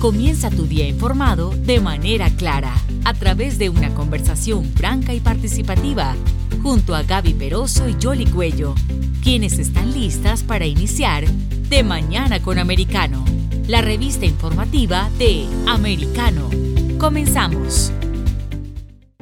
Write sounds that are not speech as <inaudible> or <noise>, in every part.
Comienza tu día informado de manera clara, a través de una conversación franca y participativa, junto a Gaby Peroso y Jolly Cuello, quienes están listas para iniciar De Mañana con Americano, la revista informativa de Americano. Comenzamos.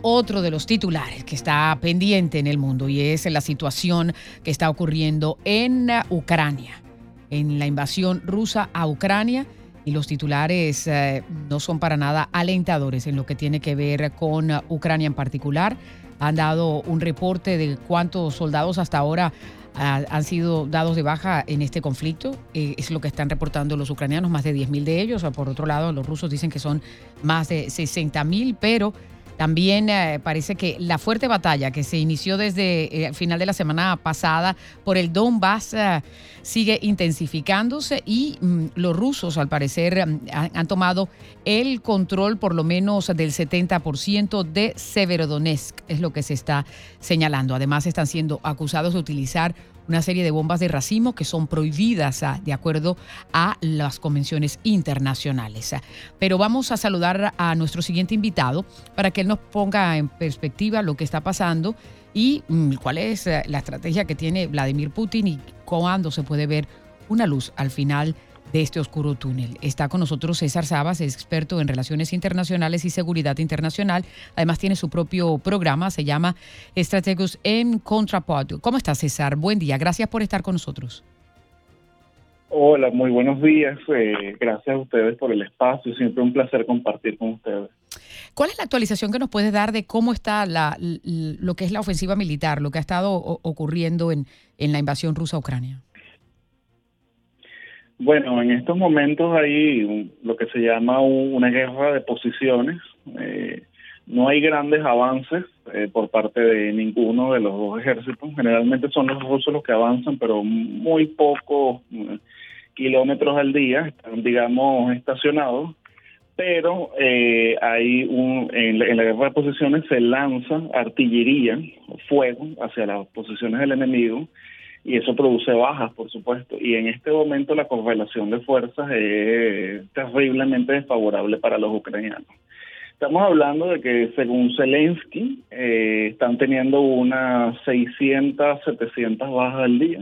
Otro de los titulares que está pendiente en el mundo y es la situación que está ocurriendo en Ucrania, en la invasión rusa a Ucrania y los titulares eh, no son para nada alentadores en lo que tiene que ver con Ucrania en particular. Han dado un reporte de cuántos soldados hasta ahora han sido dados de baja en este conflicto. Eh, es lo que están reportando los ucranianos, más de 10.000 de ellos. Por otro lado, los rusos dicen que son más de 60.000, pero también eh, parece que la fuerte batalla que se inició desde eh, el final de la semana pasada por el Donbass eh, sigue intensificándose y mm, los rusos al parecer mm, han, tomado el control por lo menos del 70% de Severodonetsk, es lo que se está señalando. Además están siendo acusados de utilizar una serie de bombas de racimo que son prohibidas ah, de acuerdo a las convenciones internacionales. Pero vamos a saludar a nuestro siguiente invitado para que él nos ponga en perspectiva lo que está pasando y mm, cuál es eh, la estrategia que tiene Vladimir Putin y cuándo se puede ver una luz al final de este oscuro túnel. Está con nosotros César Sabas, es experto en relaciones internacionales y seguridad internacional. Además tiene su propio programa, se llama Estrategos en Contrapod. ¿Cómo está César? Buen día, gracias por estar con nosotros. Hola, muy buenos días. Eh, gracias a ustedes por el espacio. Siempre un placer compartir con ustedes. ¿Cuál es la actualización que nos puedes dar de cómo está la, lo que es la ofensiva militar, lo que ha estado ocurriendo en, en la invasión rusa a Ucrania? Bueno, en estos momentos hay lo que se llama una guerra de posiciones. Eh, no hay grandes avances eh, por parte de ninguno de los dos ejércitos. Generalmente son los rusos los que avanzan, pero muy pocos eh, kilómetros al día, están, digamos, estacionados. Pero hay un, en la guerra de posiciones se lanza artillería, fuego hacia las posiciones del enemigo y eso produce bajas, por supuesto. Y en este momento la correlación de fuerzas es terriblemente desfavorable para los ucranianos. Estamos hablando de que según Zelensky eh, están teniendo unas 600, 700 bajas al día,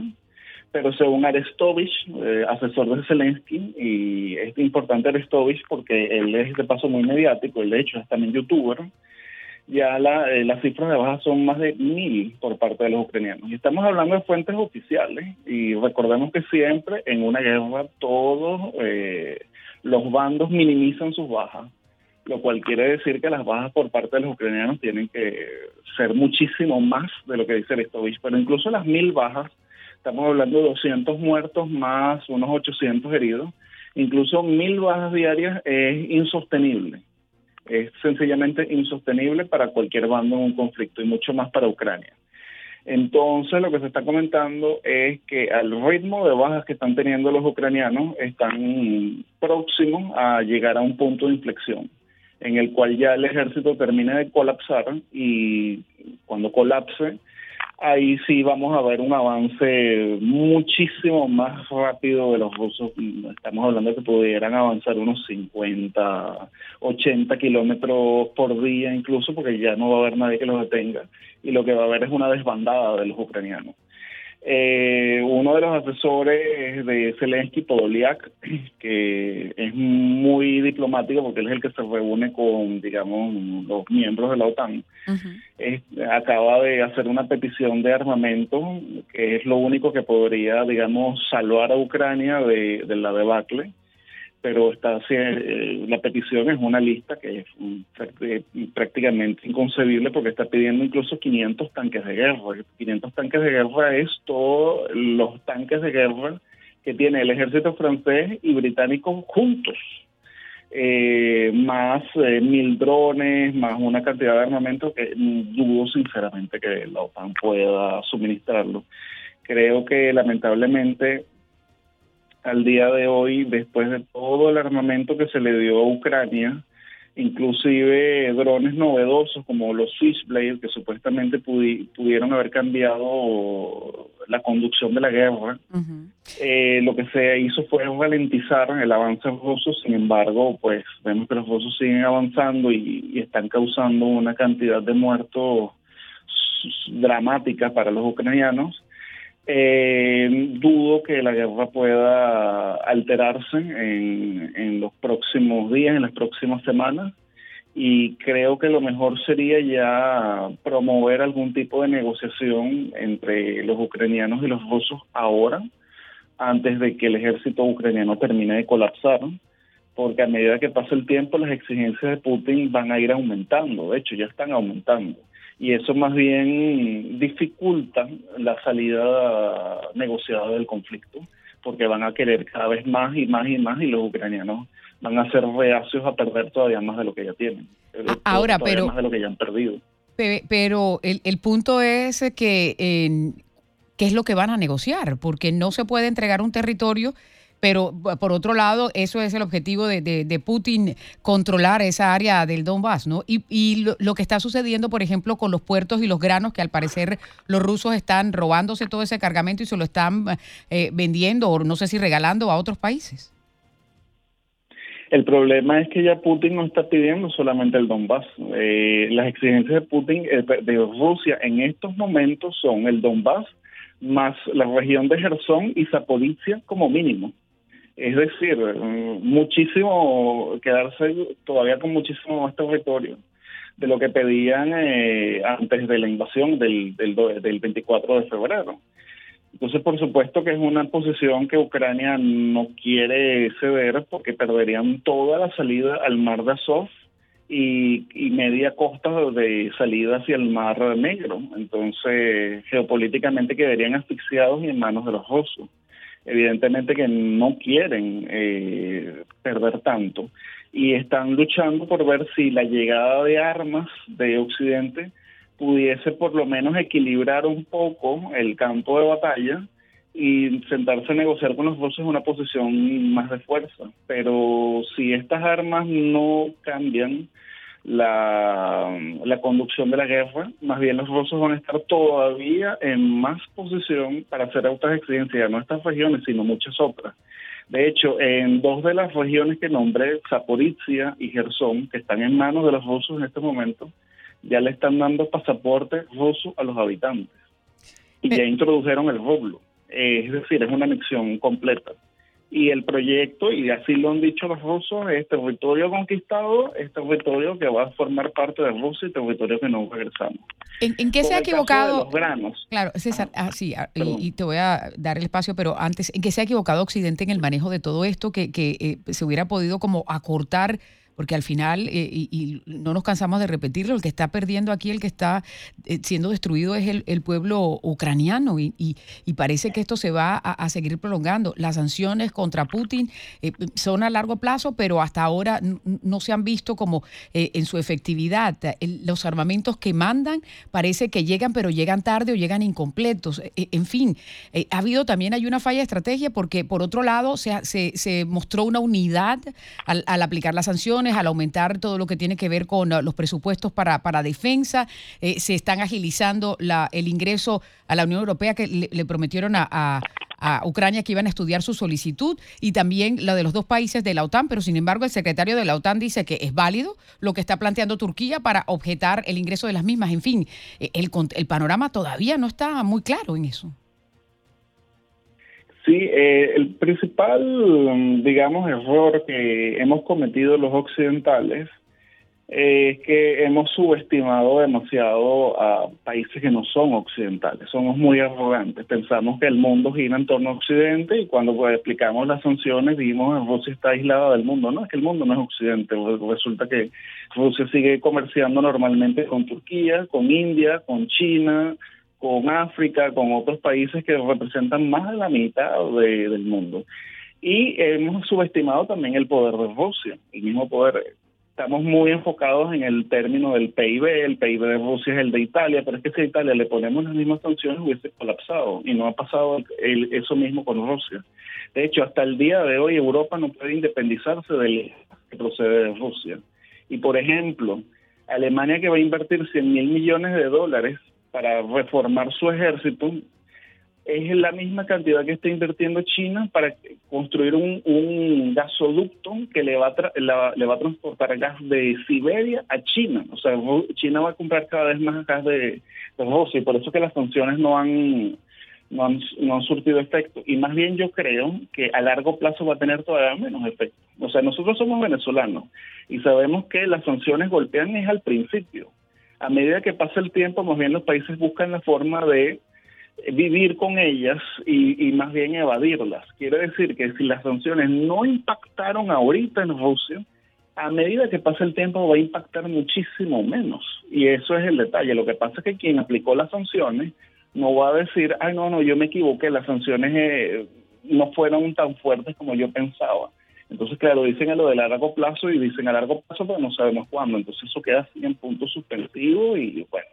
pero según Arestovich, eh, asesor de Zelensky, y es importante Arestovich porque él es de paso muy mediático, él de hecho es también youtuber, ya la, eh, las cifras de bajas son más de mil por parte de los ucranianos. Y estamos hablando de fuentes oficiales y recordemos que siempre en una guerra todos eh, los bandos minimizan sus bajas, lo cual quiere decir que las bajas por parte de los ucranianos tienen que ser muchísimo más de lo que dice el Stovich, pero incluso las mil bajas, estamos hablando de 200 muertos más unos 800 heridos, incluso mil bajas diarias es insostenible es sencillamente insostenible para cualquier bando en un conflicto y mucho más para Ucrania. Entonces lo que se está comentando es que al ritmo de bajas que están teniendo los ucranianos están próximos a llegar a un punto de inflexión en el cual ya el ejército termine de colapsar y cuando colapse ahí sí vamos a ver un avance muchísimo más rápido de los rusos. Estamos hablando de que pudieran avanzar unos 50, 80 kilómetros por día incluso, porque ya no va a haber nadie que los detenga. Y lo que va a haber es una desbandada de los ucranianos. Eh, uno de los asesores de Zelensky, Podoliak, <clears throat> que es muy diplomático porque él es el que se reúne con, digamos, los miembros de la OTAN, acaba de hacer una petición de armamento, que es lo único que podría, digamos, salvar a Ucrania de, de la debacle pero está eh, la petición es una lista que es prácticamente inconcebible porque está pidiendo incluso 500 tanques de guerra. 500 tanques de guerra es todos los tanques de guerra que tiene el ejército francés y británico juntos. Eh, más eh, mil drones, más una cantidad de armamento que dudo sinceramente que la OTAN pueda suministrarlo. Creo que lamentablemente al día de hoy, después de todo el armamento que se le dio a Ucrania, inclusive drones novedosos como los Switchblade, que supuestamente pudieron haber cambiado la conducción de la guerra. Eh, lo que se hizo fue ralentizar el avance ruso, sin embargo, pues vemos que los rusos siguen avanzando y, están causando una cantidad de muertos dramática para los ucranianos. Eh, dudo que la guerra pueda alterarse en, en los próximos días, en las próximas semanas y creo que lo mejor sería ya promover algún tipo de negociación entre los ucranianos y los rusos ahora, antes de que el ejército ucraniano termine de colapsar, porque a medida que pasa el tiempo las exigencias de Putin van a ir aumentando, de hecho ya están aumentando, y eso más bien dificulta la salida negociada del conflicto, porque van a querer cada vez más y más y más y los ucranianos van a ser reacios a perder todavía más de lo que ya tienen. Eh, ahora, pero... Más de lo que ya han perdido. Pero el, el punto es que, ¿qué es lo que van a negociar? Porque no se puede entregar un territorio pero por otro lado, eso es el objetivo de, de, Putin, controlar esa área del Donbass, ¿no? Y, y lo, que está sucediendo, por ejemplo, con los puertos y los granos, que al parecer los rusos están robándose todo ese cargamento y se lo están eh, vendiendo o no sé si regalando a otros países. El problema es que ya Putin no está pidiendo solamente el Donbass. Eh, las exigencias de Putin, eh, de Rusia en estos momentos son el Donbass más la región de Gerson y Zaporizhia como mínimo. Es decir, muchísimo, quedarse todavía con muchísimo más territorio de lo que pedían eh, antes de la invasión del, del, del 24 de febrero. Entonces, por supuesto que es una posición que Ucrania no quiere ceder porque perderían toda la salida al mar de Azov y, media costa de salida hacia el mar Negro. Entonces, geopolíticamente quedarían asfixiados y en manos de los rusos. Evidentemente que no quieren eh, perder tanto y están luchando por ver si la llegada de armas de Occidente pudiese por lo menos equilibrar un poco el campo de batalla y sentarse a negociar con los rusos una posición más de fuerza. Pero si estas armas no cambian la, la conducción de la guerra, más bien los rusos van a estar todavía en más posición para hacer otras exigencias, no estas regiones, sino muchas otras. De hecho, en dos de las regiones que nombré, Zaporizhia y Gerson, que están en manos de los rusos en este momento, ya le están dando pasaporte ruso a los habitantes y ya introdujeron el rublo. Es decir, es una anexión completa. Y el proyecto, y así lo han dicho los rusos, es territorio conquistado, es territorio que va a formar parte de Rusia y territorio que no regresamos. ¿En, qué se ha equivocado? los granos. Claro, César, ah, sí, ah, y, te voy a dar el espacio, pero antes, ¿en qué se ha equivocado Occidente en el manejo de todo esto que, que eh, se hubiera podido como acortar? Porque al final, eh, y, no nos cansamos de repetirlo, el que está perdiendo aquí, el que está eh, siendo destruido es el, pueblo ucraniano y, parece que esto se va a, seguir prolongando. Las sanciones contra Putin eh, son a largo plazo, pero hasta ahora no se han visto como en su efectividad. los armamentos que mandan parece que llegan, pero llegan tarde o llegan incompletos. en fin, ha habido también hay una falla de estrategia porque por otro lado se, se, mostró una unidad al aplicar las sanciones al aumentar todo lo que tiene que ver con uh, los presupuestos para, para defensa. Eh, se están agilizando la, el ingreso a la Unión Europea que le, prometieron a, Ucrania que iban a estudiar su solicitud y también la de los dos países de la OTAN, pero sin embargo el secretario de la OTAN dice que es válido lo que está planteando Turquía para objetar el ingreso de las mismas. En fin, eh, el, el panorama todavía no está muy claro en eso. Sí, eh, el principal, digamos, error que hemos cometido los occidentales es que hemos subestimado demasiado a países que no son occidentales. Somos muy arrogantes. Pensamos que el mundo gira en torno a Occidente y cuando pues, explicamos las sanciones dijimos que Rusia está aislada del mundo. No, es que el mundo no es Occidente. Resulta que Rusia sigue comerciando normalmente con Turquía, con India, con China, con África, con otros países que representan más de la mitad del mundo. Y hemos subestimado también el poder de Rusia, el mismo poder. Estamos muy enfocados en el término del PIB, el PIB de Rusia es el de Italia, pero es que si a Italia le ponemos las mismas sanciones hubiese colapsado y no ha pasado eso mismo con Rusia. De hecho, hasta el día de hoy Europa no puede independizarse del que procede de Rusia. Y por ejemplo, Alemania que va a invertir 100 mil millones de dólares para reformar su ejército, es la misma cantidad que está invirtiendo China para construir un, gasoducto que le va, a le va a transportar gas de Siberia a China. O sea, China va a comprar cada vez más gas de, Rusia y por eso que las sanciones no han, no han, no han surtido efecto. Y más bien yo creo que a largo plazo va a tener todavía menos efecto. O sea, nosotros somos venezolanos y sabemos que las sanciones golpean es al principio. A medida que pasa el tiempo, más bien los países buscan la forma de vivir con ellas y, más bien evadirlas. Quiere decir que si las sanciones no impactaron ahorita en Rusia, a medida que pasa el tiempo va a impactar muchísimo menos. Y eso es el detalle. Lo que pasa es que quien aplicó las sanciones no va a decir, ay, no, no, yo me equivoqué, las sanciones eh, no fueron tan fuertes como yo pensaba. Entonces, claro, dicen a lo de largo plazo y dicen a largo plazo, pero no sabemos cuándo. Entonces, eso queda así en punto suspensivo y, bueno,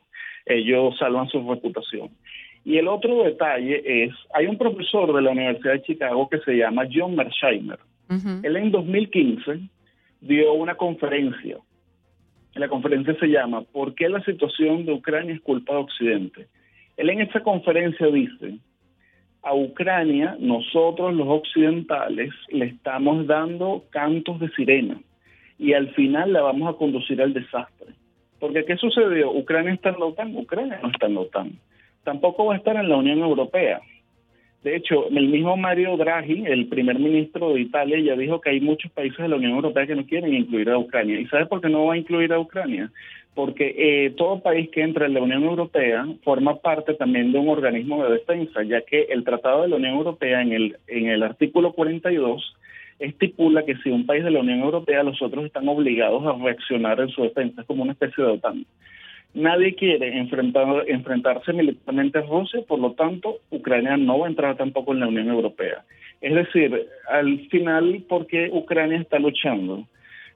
ellos salvan su reputación. Y el otro detalle es, hay un profesor de la Universidad de Chicago que se llama John Mersheimer. Él en 2015 dio una conferencia. La conferencia se llama ¿Por qué la situación de Ucrania es culpa de Occidente? Él en esa conferencia dice, a Ucrania nosotros los occidentales le estamos dando cantos de sirena y al final la vamos a conducir al desastre. Porque ¿qué sucedió? Ucrania está en la OTAN, Ucrania no está en la OTAN tampoco va a estar en la Unión Europea. De hecho, el mismo Mario Draghi, el primer ministro de Italia, ya dijo que hay muchos países de la Unión Europea que no quieren incluir a Ucrania. ¿Y sabe por qué no va a incluir a Ucrania? Porque eh, todo país que entra en la Unión Europea forma parte también de un organismo de defensa, ya que el Tratado de la Unión Europea en el, en el artículo 42 estipula que si un país de la Unión Europea, los otros están obligados a reaccionar en su defensa, es como una especie de OTAN. Nadie quiere enfrentar, enfrentarse militarmente a Rusia, por lo tanto, Ucrania no va a entrar tampoco en la Unión Europea. Es decir, al final, ¿por qué Ucrania está luchando?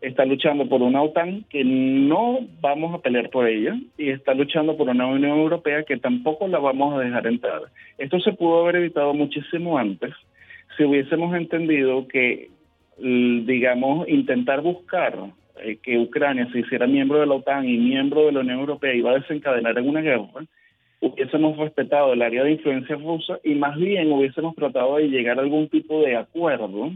Está luchando por una OTAN que no vamos a pelear por ella y está luchando por una Unión Europea que tampoco la vamos a dejar entrar. Esto se pudo haber evitado muchísimo antes si hubiésemos entendido que, digamos, intentar buscar eh, que Ucrania se hiciera miembro de la OTAN y miembro de la Unión Europea iba a desencadenar en una guerra, hubiésemos respetado el área de influencia rusa y más bien hubiésemos tratado de llegar a algún tipo de acuerdo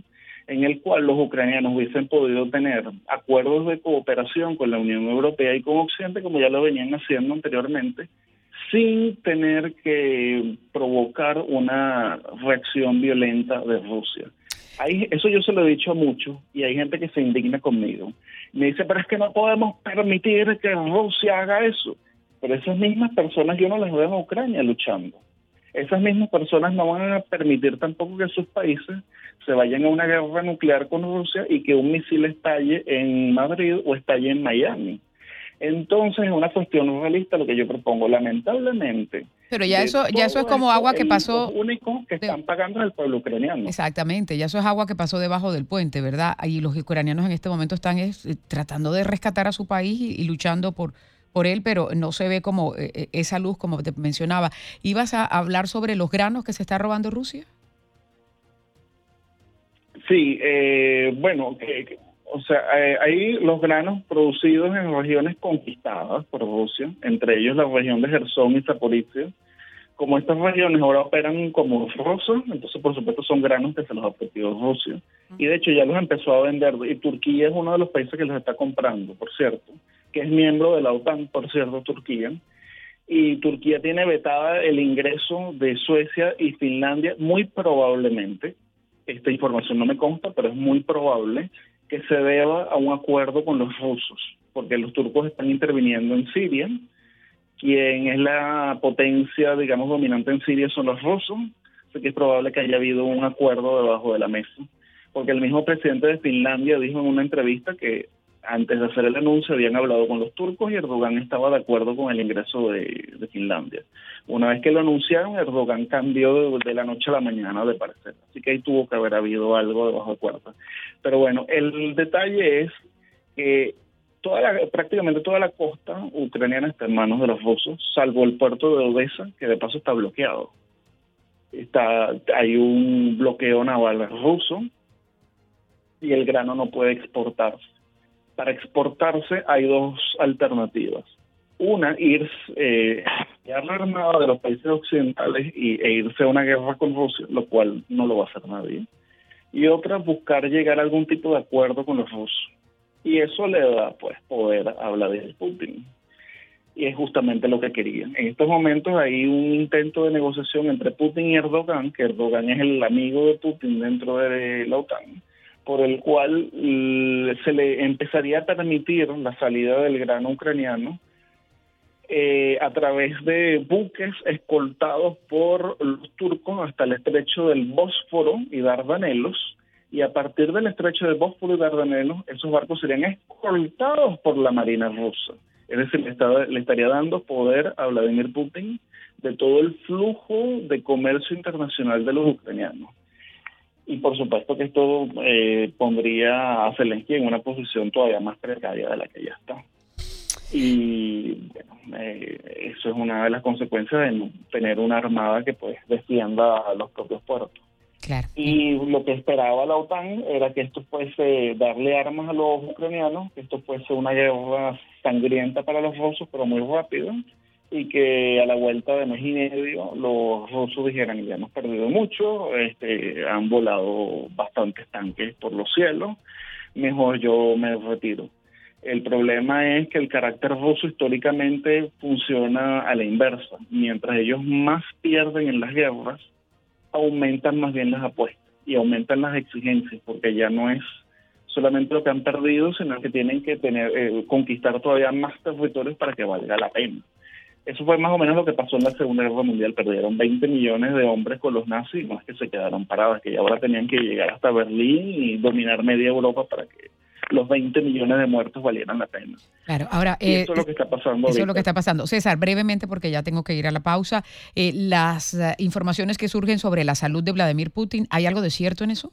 en el cual los ucranianos hubiesen podido tener acuerdos de cooperación con la Unión Europea y con Occidente, como ya lo venían haciendo anteriormente, sin tener que provocar una reacción violenta de Rusia eso yo se lo he dicho a muchos y hay gente que se indigna conmigo. Me dice, pero es que no podemos permitir que Rusia haga eso. Pero esas mismas personas yo no las veo en Ucrania luchando. Esas mismas personas no van a permitir tampoco que sus países se vayan a una guerra nuclear con Rusia y que un misil estalle en Madrid o estalle en Miami. Entonces, es una cuestión realista lo que yo propongo. Lamentablemente, pero ya eso, ya eso es como agua que pasó. único que están pagando el pueblo ucraniano. Exactamente, ya eso es agua que pasó debajo del puente, ¿verdad? Y los ucranianos en este momento están eh, tratando de rescatar a su país y, luchando por, por él, pero no se ve como eh, eh, esa luz, como te mencionaba. ¿Ibas a hablar sobre los granos que se está robando Rusia? Sí, bueno, o sea, hay los granos producidos en regiones conquistadas por Rusia, entre ellos la región de Gerson y Zaporizhia. Como estas regiones ahora operan como rusos, entonces por supuesto son granos que se los ha ofrecido Rusia. Y de hecho ya los empezó a vender. Y Turquía es uno de los países que los está comprando, por cierto, que es miembro de la OTAN, por cierto, Turquía. Y Turquía tiene vetada el ingreso de Suecia y Finlandia, muy probablemente. Esta información no me consta, pero es muy probable que se deba a un acuerdo con los rusos, porque los turcos están interviniendo en Siria. Quien es la potencia, digamos, dominante en Siria son los rusos, así que es probable que haya habido un acuerdo debajo de la mesa. Porque el mismo presidente de Finlandia dijo en una entrevista que antes de hacer el anuncio habían hablado con los turcos y Erdogan estaba de acuerdo con el ingreso de, Finlandia. Una vez que lo anunciaron, Erdogan cambió de, la noche a la mañana de parecer. Así que ahí tuvo que haber habido algo debajo de puerta. Pero bueno, el detalle es que toda prácticamente toda la costa ucraniana está en manos de los rusos, salvo el puerto de Odessa, que de paso está bloqueado. Está, hay un bloqueo naval ruso y el grano no puede exportarse para exportarse hay dos alternativas. Una, ir, eh, vaciar la armada de los países occidentales y, e irse a una guerra con Rusia, lo cual no lo va a hacer nadie. Y otra, buscar llegar a algún tipo de acuerdo con los rusos. Y eso le da pues poder a Vladimir Putin. Y es justamente lo que querían. En estos momentos hay un intento de negociación entre Putin y Erdogan, que Erdogan es el amigo de Putin dentro de la OTAN, por el cual se le empezaría a permitir la salida del grano ucraniano eh, a través de buques escoltados por los turcos hasta el estrecho del Bósforo y Dardanelos, y a partir del estrecho del Bósforo y Dardanelos, esos barcos serían escoltados por la Marina rusa. Es decir, le, le estaría dando poder a Vladimir Putin de todo el flujo de comercio internacional de los ucranianos y por supuesto que esto eh, pondría a Zelensky en una posición todavía más precaria de la que ya está. Y bueno, eh, eso es una de las consecuencias de tener una armada que pues defienda a los propios puertos. Claro. Y lo que esperaba la OTAN era que esto fuese darle armas a los ucranianos, que esto fuese una guerra sangrienta para los rusos, pero muy rápida, y que a la vuelta de mes y medio los rusos dijeran ya hemos perdido mucho, este, han volado bastantes tanques por los cielos, mejor yo me retiro. El problema es que el carácter ruso históricamente funciona a la inversa. Mientras ellos más pierden en las guerras, aumentan más bien las apuestas y aumentan las exigencias, porque ya no es solamente lo que han perdido, sino que tienen que tener eh, conquistar todavía más territorios para que valga la pena. Eso fue más o menos lo que pasó en la Segunda Guerra Mundial. Perdieron 20 millones de hombres con los nazis, no es que se quedaron parados, que ya ahora tenían que llegar hasta Berlín y dominar media Europa para que los 20 millones de muertos valieran la pena. Claro, ahora... Eh, eso es lo que está pasando. Eso es lo que está pasando. César, brevemente, porque ya tengo que ir a la pausa, eh, las eh, informaciones que surgen sobre la salud de Vladimir Putin, ¿hay algo de cierto en eso?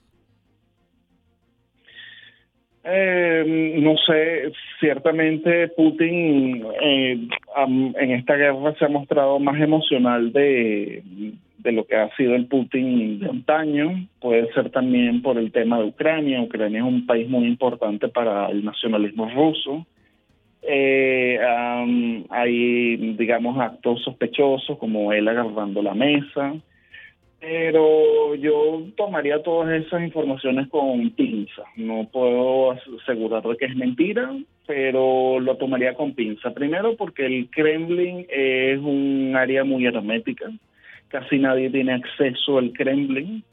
Eh, no sé, ciertamente Putin eh, en esta guerra se ha mostrado más emocional de, de lo que ha sido el Putin de antaño. Puede ser también por el tema de Ucrania. Ucrania es un país muy importante para el nacionalismo ruso. Eh, hay, digamos, actos sospechosos como él agarrando la mesa pero yo tomaría todas esas informaciones con pinza. No puedo asegurar que es mentira, pero lo tomaría con pinza. Primero porque el Kremlin es un área muy hermética. Casi nadie tiene acceso al Kremlin.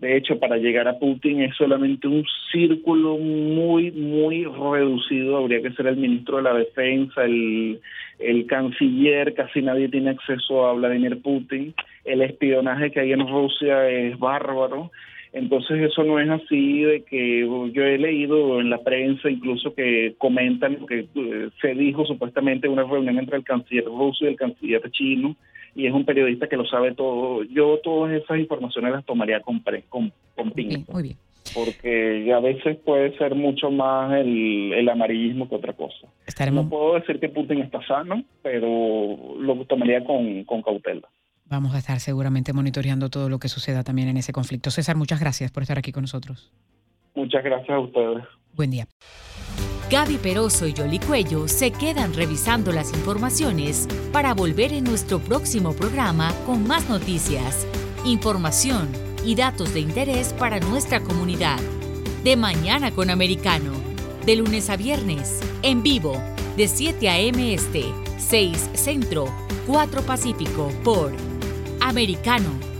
De hecho, para llegar a Putin es solamente un círculo muy, muy reducido. Habría que ser el ministro de la Defensa, el, el canciller, casi nadie tiene acceso a Vladimir Putin. El espionaje que hay en Rusia es bárbaro. Entonces eso no es así de que yo he leído en la prensa incluso que comentan lo que eh, se dijo supuestamente en una reunión entre el canciller ruso y el canciller chino y es un periodista que lo sabe todo. Yo todas esas informaciones las tomaría con, con, con muy bien. Porque a veces puede ser mucho más el, el amarillismo que otra cosa. No puedo decir que Putin está sano, pero lo tomaría con, con cautela. Vamos a estar seguramente monitoreando todo lo que suceda también en ese conflicto. César, muchas gracias por estar aquí con nosotros. Muchas gracias a ustedes. Buen día. Gaby Peroso y Yoli Cuello se quedan revisando las informaciones para volver en nuestro próximo programa con más noticias, información y datos de interés para nuestra comunidad. De Mañana con Americano, de lunes a viernes, en vivo, de 7 a.m. Este, 6 Centro, 4 Pacífico, por Americano